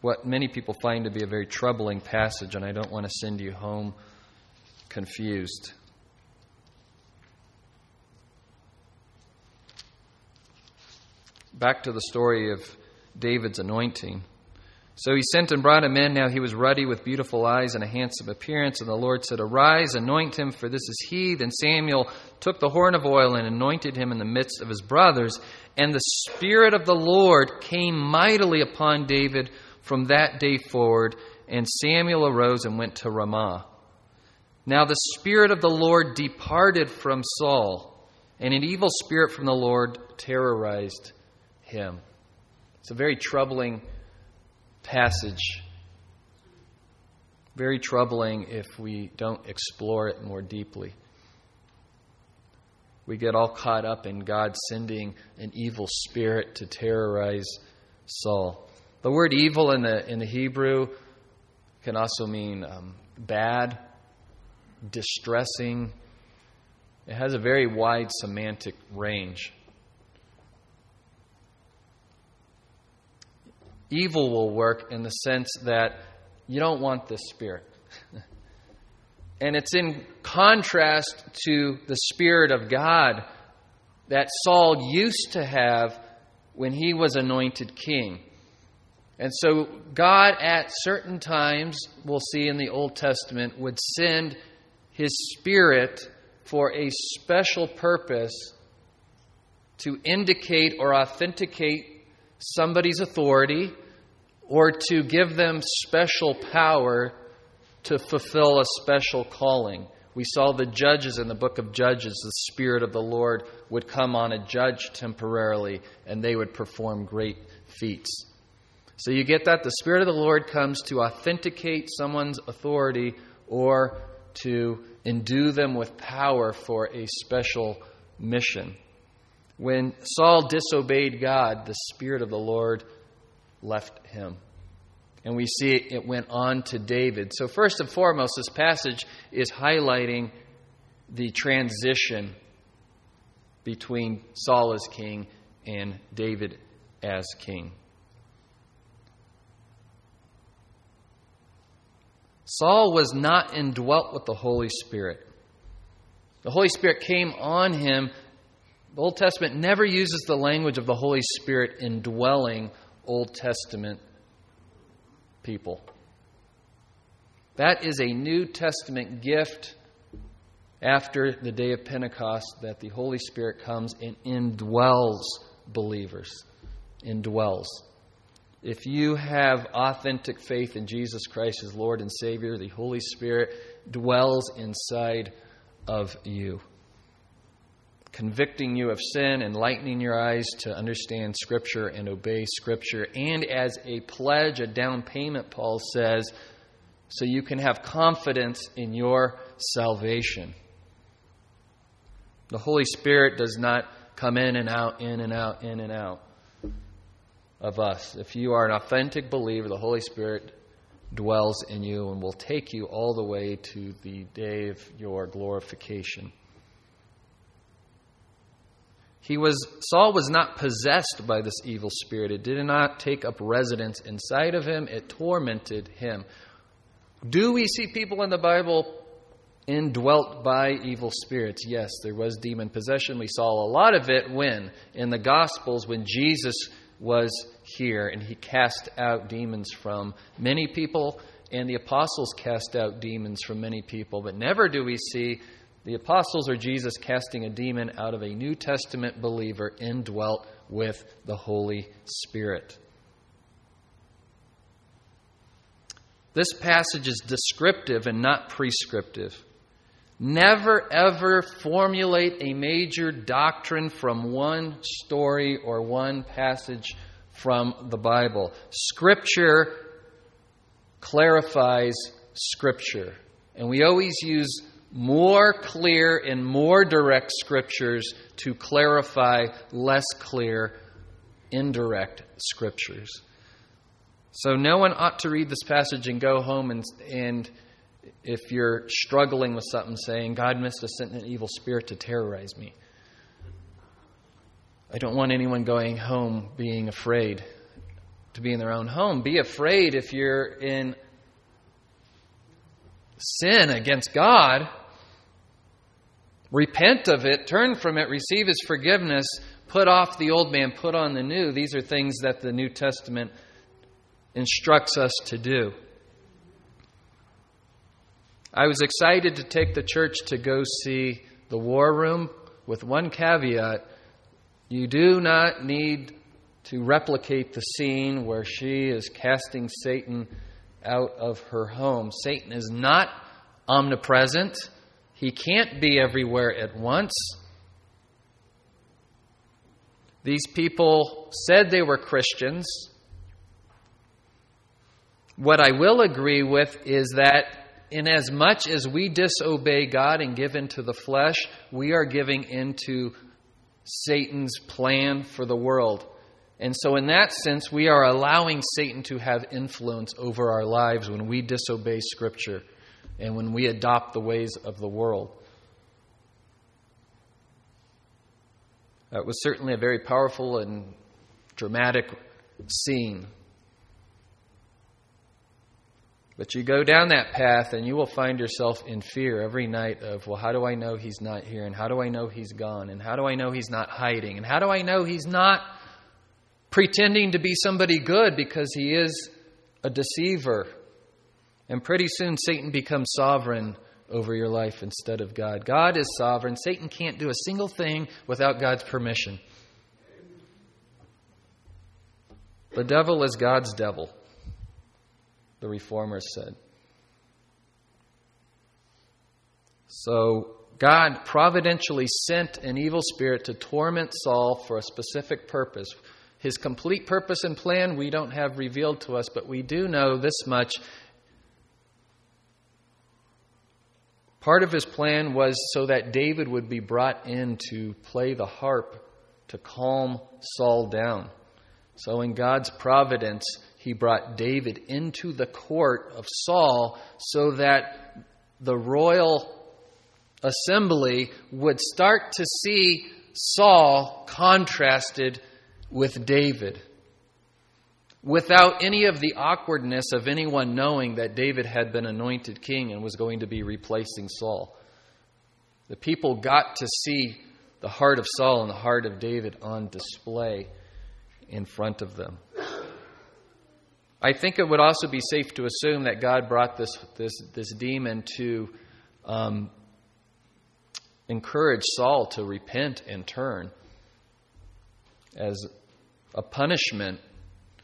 [SPEAKER 2] what many people find to be a very troubling passage, and I don't want to send you home confused. back to the story of David's anointing. So he sent and brought him in. Now he was ruddy with beautiful eyes and a handsome appearance. And the Lord said, Arise, anoint him, for this is he. Then Samuel took the horn of oil and anointed him in the midst of his brothers. And the Spirit of the Lord came mightily upon David from that day forward. And Samuel arose and went to Ramah. Now the Spirit of the Lord departed from Saul, and an evil spirit from the Lord terrorized him. It's a very troubling passage. Very troubling if we don't explore it more deeply. We get all caught up in God sending an evil spirit to terrorize Saul. The word evil in the, in the Hebrew can also mean um, bad, distressing. It has a very wide semantic range. Evil will work in the sense that you don't want this spirit. *laughs* and it's in contrast to the Spirit of God that Saul used to have when he was anointed king. And so, God, at certain times, we'll see in the Old Testament, would send His Spirit for a special purpose to indicate or authenticate somebody's authority or to give them special power to fulfill a special calling. We saw the judges in the book of Judges, the Spirit of the Lord would come on a judge temporarily and they would perform great feats. So you get that? The Spirit of the Lord comes to authenticate someone's authority or to endue them with power for a special mission. When Saul disobeyed God, the Spirit of the Lord left him. And we see it went on to David. So, first and foremost, this passage is highlighting the transition between Saul as king and David as king. Saul was not indwelt with the Holy Spirit. The Holy Spirit came on him. The Old Testament never uses the language of the Holy Spirit indwelling Old Testament people. That is a New Testament gift after the day of Pentecost that the Holy Spirit comes and indwells believers. Indwells. If you have authentic faith in Jesus Christ as Lord and Savior, the Holy Spirit dwells inside of you, convicting you of sin, enlightening your eyes to understand Scripture and obey Scripture, and as a pledge, a down payment, Paul says, so you can have confidence in your salvation. The Holy Spirit does not come in and out, in and out, in and out of us. If you are an authentic believer, the Holy Spirit dwells in you and will take you all the way to the day of your glorification. He was Saul was not possessed by this evil spirit. It did not take up residence inside of him. It tormented him. Do we see people in the Bible indwelt by evil spirits? Yes, there was demon possession. We saw a lot of it when in the Gospels when Jesus was here and he cast out demons from many people and the apostles cast out demons from many people, but never do we see the apostles or Jesus casting a demon out of a New Testament believer indwelt with the Holy Spirit. This passage is descriptive and not prescriptive. Never ever formulate a major doctrine from one story or one passage from the Bible. Scripture clarifies Scripture. And we always use more clear and more direct Scriptures to clarify less clear, indirect Scriptures. So no one ought to read this passage and go home and, and if you're struggling with something, saying, God must have sent an evil spirit to terrorize me. I don't want anyone going home being afraid to be in their own home. Be afraid if you're in sin against God. Repent of it, turn from it, receive His forgiveness, put off the old man, put on the new. These are things that the New Testament instructs us to do. I was excited to take the church to go see the war room with one caveat. You do not need to replicate the scene where she is casting Satan out of her home. Satan is not omnipresent, he can't be everywhere at once. These people said they were Christians. What I will agree with is that inasmuch as much as we disobey God and give into the flesh, we are giving into Satan's plan for the world. And so, in that sense, we are allowing Satan to have influence over our lives when we disobey Scripture and when we adopt the ways of the world. That was certainly a very powerful and dramatic scene but you go down that path and you will find yourself in fear every night of, well, how do I know he's not here? And how do I know he's gone? And how do I know he's not hiding? And how do I know he's not pretending to be somebody good because he is a deceiver. And pretty soon Satan becomes sovereign over your life instead of God. God is sovereign. Satan can't do a single thing without God's permission. The devil is God's devil, the reformers said. So God providentially sent an evil spirit to torment Saul for a specific purpose. His complete purpose and plan we don't have revealed to us, but we do know this much. Part of his plan was so that David would be brought in to play the harp to calm Saul down. So, in God's providence, he brought David into the court of Saul so that the royal assembly would start to see Saul contrasted with David without any of the awkwardness of anyone knowing that David had been anointed king and was going to be replacing Saul. The people got to see the heart of Saul and the heart of David on display in front of them. I think it would also be safe to assume that God brought this, this, this demon to um, encourage Saul to repent and turn as a punishment.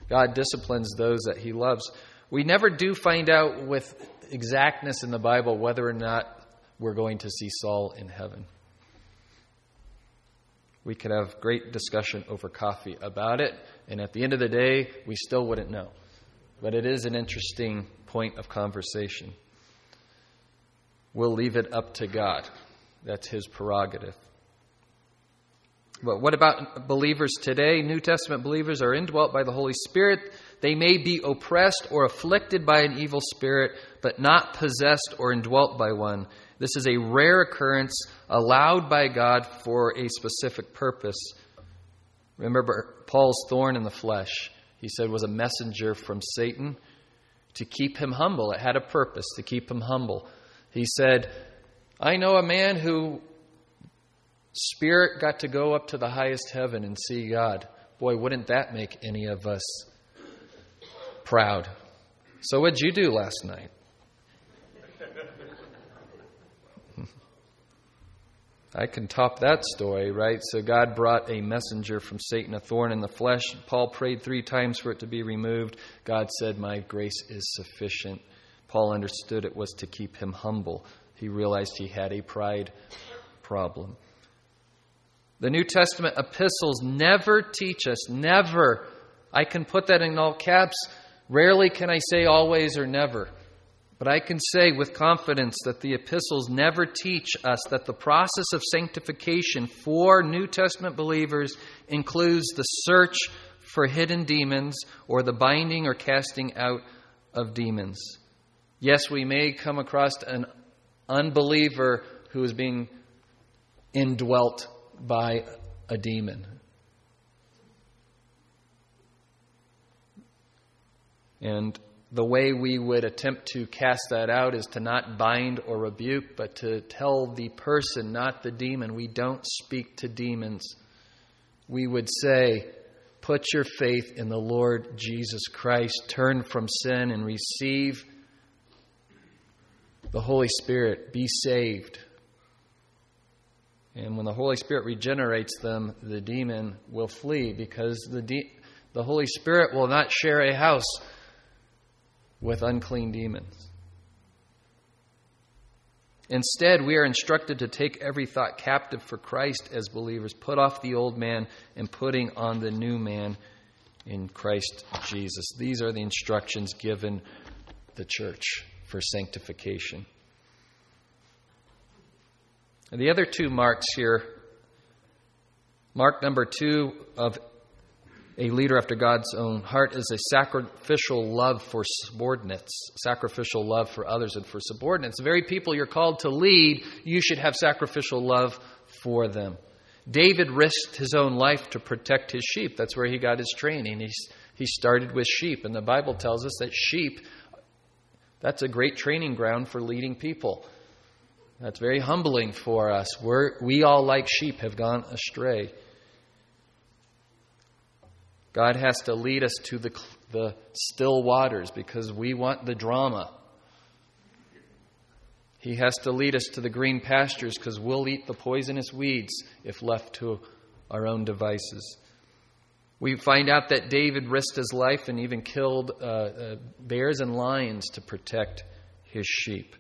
[SPEAKER 2] God disciplines those that he loves. We never do find out with exactness in the Bible whether or not we're going to see Saul in heaven. We could have great discussion over coffee about it, and at the end of the day, we still wouldn't know. But it is an interesting point of conversation. We'll leave it up to God. That's his prerogative. But what about believers today? New Testament believers are indwelt by the Holy Spirit. They may be oppressed or afflicted by an evil spirit, but not possessed or indwelt by one. This is a rare occurrence allowed by God for a specific purpose. Remember Paul's thorn in the flesh, he said, was a messenger from Satan to keep him humble. It had a purpose, to keep him humble. He said, I know a man who spirit got to go up to the highest heaven and see God. Boy, wouldn't that make any of us proud? So, what'd you do last night? *laughs* I can top that story, right? So God brought a messenger from Satan, a thorn in the flesh. Paul prayed three times for it to be removed. God said, My grace is sufficient. Paul understood it was to keep him humble. He realized he had a pride problem. The New Testament epistles never teach us, never. I can put that in all caps. Rarely can I say always or never. But I can say with confidence that the epistles never teach us that the process of sanctification for New Testament believers includes the search for hidden demons or the binding or casting out of demons. Yes, we may come across an unbeliever who is being indwelt by a demon. And the way we would attempt to cast that out is to not bind or rebuke, but to tell the person, not the demon. We don't speak to demons. We would say, Put your faith in the Lord Jesus Christ, turn from sin, and receive the Holy Spirit. Be saved. And when the Holy Spirit regenerates them, the demon will flee because the, de- the Holy Spirit will not share a house with unclean demons. Instead, we are instructed to take every thought captive for Christ as believers, put off the old man and putting on the new man in Christ Jesus. These are the instructions given the church for sanctification. The other two marks here mark number two of a leader after God's own heart is a sacrificial love for subordinates, sacrificial love for others and for subordinates. The very people you're called to lead, you should have sacrificial love for them. David risked his own life to protect his sheep. That's where he got his training. He, he started with sheep, and the Bible tells us that sheep, that's a great training ground for leading people. That's very humbling for us. We're, we all, like sheep, have gone astray. God has to lead us to the, the still waters because we want the drama. He has to lead us to the green pastures because we'll eat the poisonous weeds if left to our own devices. We find out that David risked his life and even killed uh, uh, bears and lions to protect his sheep.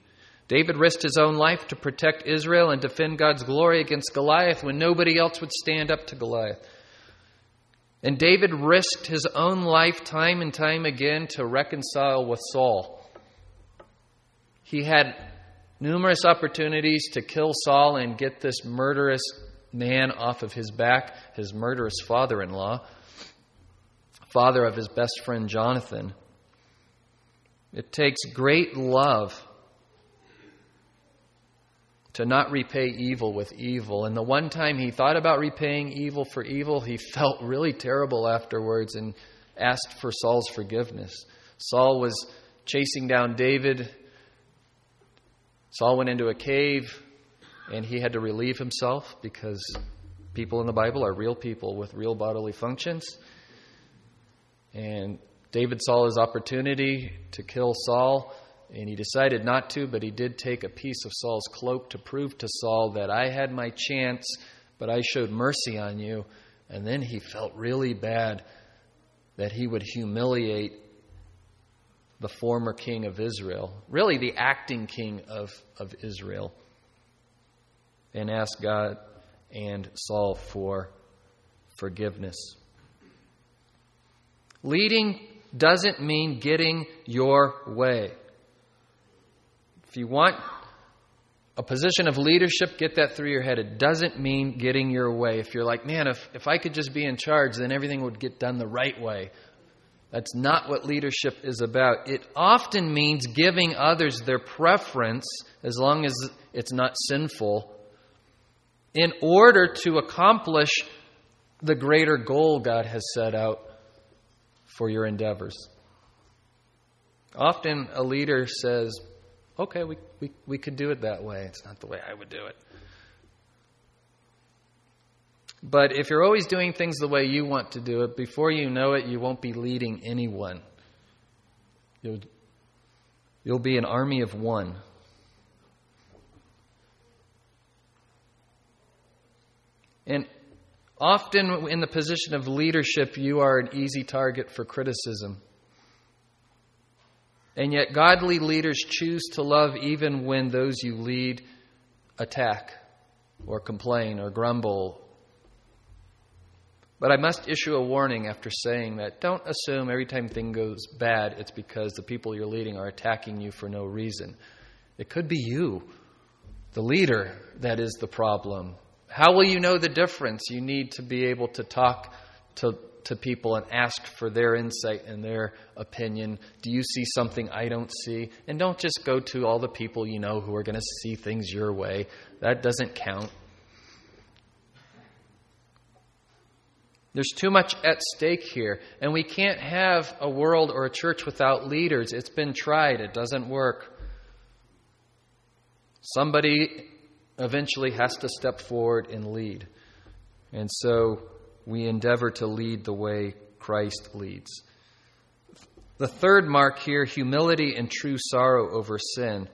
[SPEAKER 2] David risked his own life to protect Israel and defend God's glory against Goliath when nobody else would stand up to Goliath. And David risked his own life time and time again to reconcile with Saul. He had numerous opportunities to kill Saul and get this murderous man off of his back, his murderous father in law, father of his best friend Jonathan. It takes great love to not repay evil with evil. And the one time he thought about repaying evil for evil, he *laughs* felt really terrible afterwards and asked for Saul's forgiveness. Saul was chasing down David. Saul went into a cave and he had to relieve himself because people in the Bible are real people with real bodily functions. And David saw his opportunity to kill Saul and he decided not to, but he did take a piece of Saul's cloak to prove to Saul that I had my chance, but I showed mercy on you. And then he felt really bad that he would humiliate the former king of Israel, really the acting king of, of Israel, and asked God and Saul for forgiveness. Leading doesn't mean getting your way. If you want a position of leadership, get that through your head. It doesn't mean getting your way. If you're like, man, if, if I could just be in charge, then everything would get done the right way. That's not what leadership is about. It often means giving others their preference, as long as it's not sinful, in order to accomplish the greater goal God has set out for your endeavors. Often a leader says, okay, we, we, we could do it that way. It's not the way I would do it. But if you're always doing things the way you want to do it, before you know it, you won't be leading anyone. You'll, you'll be an army of one. And often in the position of leadership, you are an easy target for criticism. And yet, godly leaders choose to love even when those you lead attack or complain or grumble. But I must issue a warning after saying that. Don't assume every time thing goes bad, it's because the people you're leading are attacking you for no reason. It could be you, the leader, that is the problem. How will you know the difference? You need to be able to talk to to people and ask for their insight and their opinion. Do you see something I don't see? And don't just go to all the people you know who are going to see things your way. That doesn't count. There's too much at stake here, and we can't have a world or a church without leaders. It's been tried, it doesn't work. Somebody eventually has to step forward and lead. And so we endeavor to lead the way Christ leads. The third mark here humility and true sorrow over sin.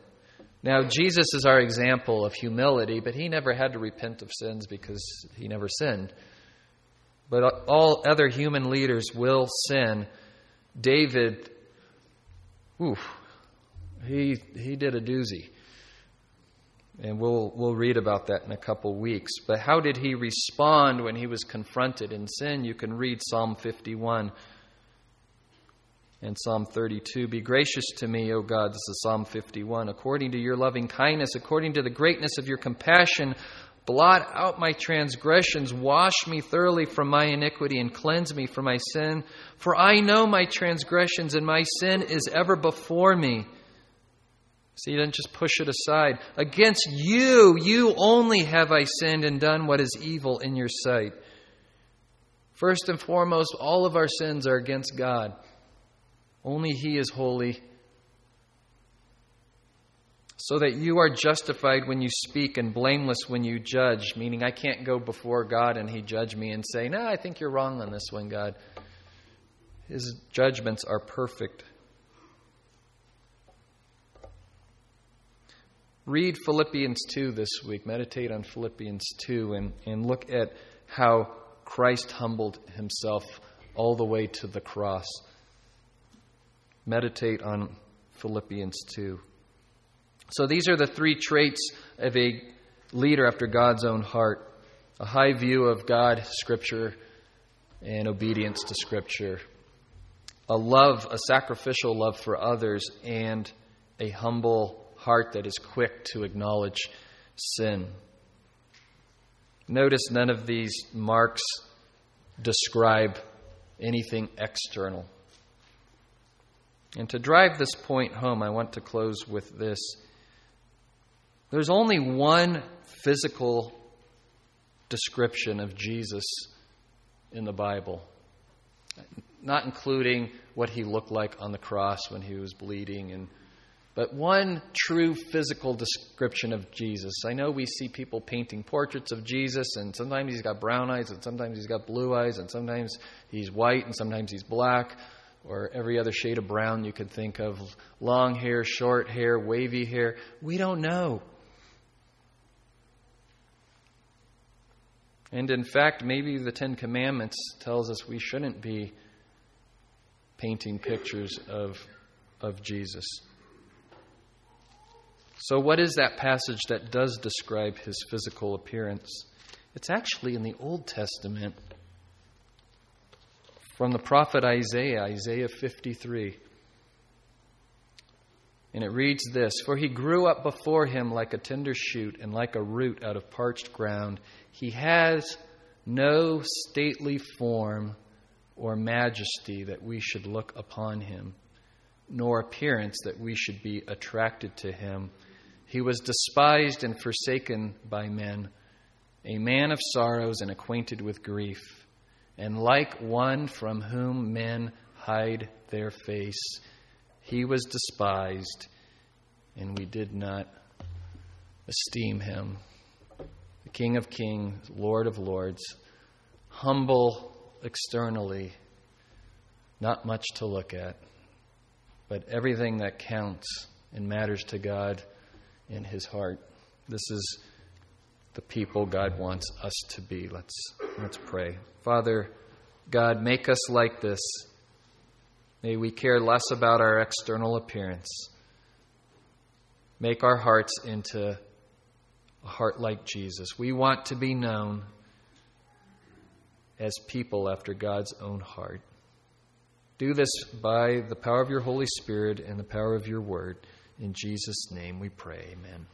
[SPEAKER 2] Now, Jesus is our example of humility, but he never had to repent of sins because he never sinned. But all other human leaders will sin. David, oof, he, he did a doozy. And we'll, we'll read about that in a couple weeks. But how did he respond when he was confronted in sin? You can read Psalm 51 and Psalm 32. Be gracious to me, O God, this is Psalm 51. According to your loving kindness, according to the greatness of your compassion, blot out my transgressions, wash me thoroughly from my iniquity, and cleanse me from my sin. For I know my transgressions, and my sin is ever before me. So he doesn't just push it aside. Against you, you only have I sinned and done what is evil in your sight. First and foremost, all of our sins are against God. Only He is holy. So that you are justified when you speak and blameless when you judge, meaning I can't go before God and He judge me and say, No, I think you're wrong on this one, God. His judgments are perfect. Read Philippians 2 this week. Meditate on Philippians 2 and, and look at how Christ humbled himself all the way to the cross. Meditate on Philippians 2. So these are the three traits of a leader after God's own heart a high view of God, Scripture, and obedience to Scripture, a love, a sacrificial love for others, and a humble heart that is quick to acknowledge sin. Notice none of these marks describe anything external. And to drive this point home, I want to close with this. There's only one physical description of Jesus in the Bible, not including what he looked like on the cross when he was bleeding and but one true physical description of Jesus. I know we see people painting portraits of Jesus, and sometimes he's got brown eyes, and sometimes he's got blue eyes, and sometimes he's white, and sometimes he's black, or every other shade of brown you could think of long hair, short hair, wavy hair. We don't know. And in fact, maybe the Ten Commandments tells us we shouldn't be painting pictures of, of Jesus. So, what is that passage that does describe his physical appearance? It's actually in the Old Testament from the prophet Isaiah, Isaiah 53. And it reads this For he grew up before him like a tender shoot and like a root out of parched ground. He has no stately form or majesty that we should look upon him, nor appearance that we should be attracted to him. He was despised and forsaken by men, a man of sorrows and acquainted with grief, and like one from whom men hide their face. He was despised, and we did not esteem him. The King of Kings, Lord of Lords, humble externally, not much to look at, but everything that counts and matters to God in his heart. This is the people God wants us to be. Let's, let's pray. Father, God, make us like this. May we care less about our external appearance. Make our hearts into a heart like Jesus. We want to be known as people after God's own heart. Do this by the power of your Holy Spirit and the power of your word. In Jesus' name we pray. Amen.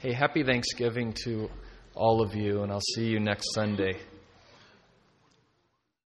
[SPEAKER 2] Hey, happy Thanksgiving to all of you, and I'll see you next Sunday.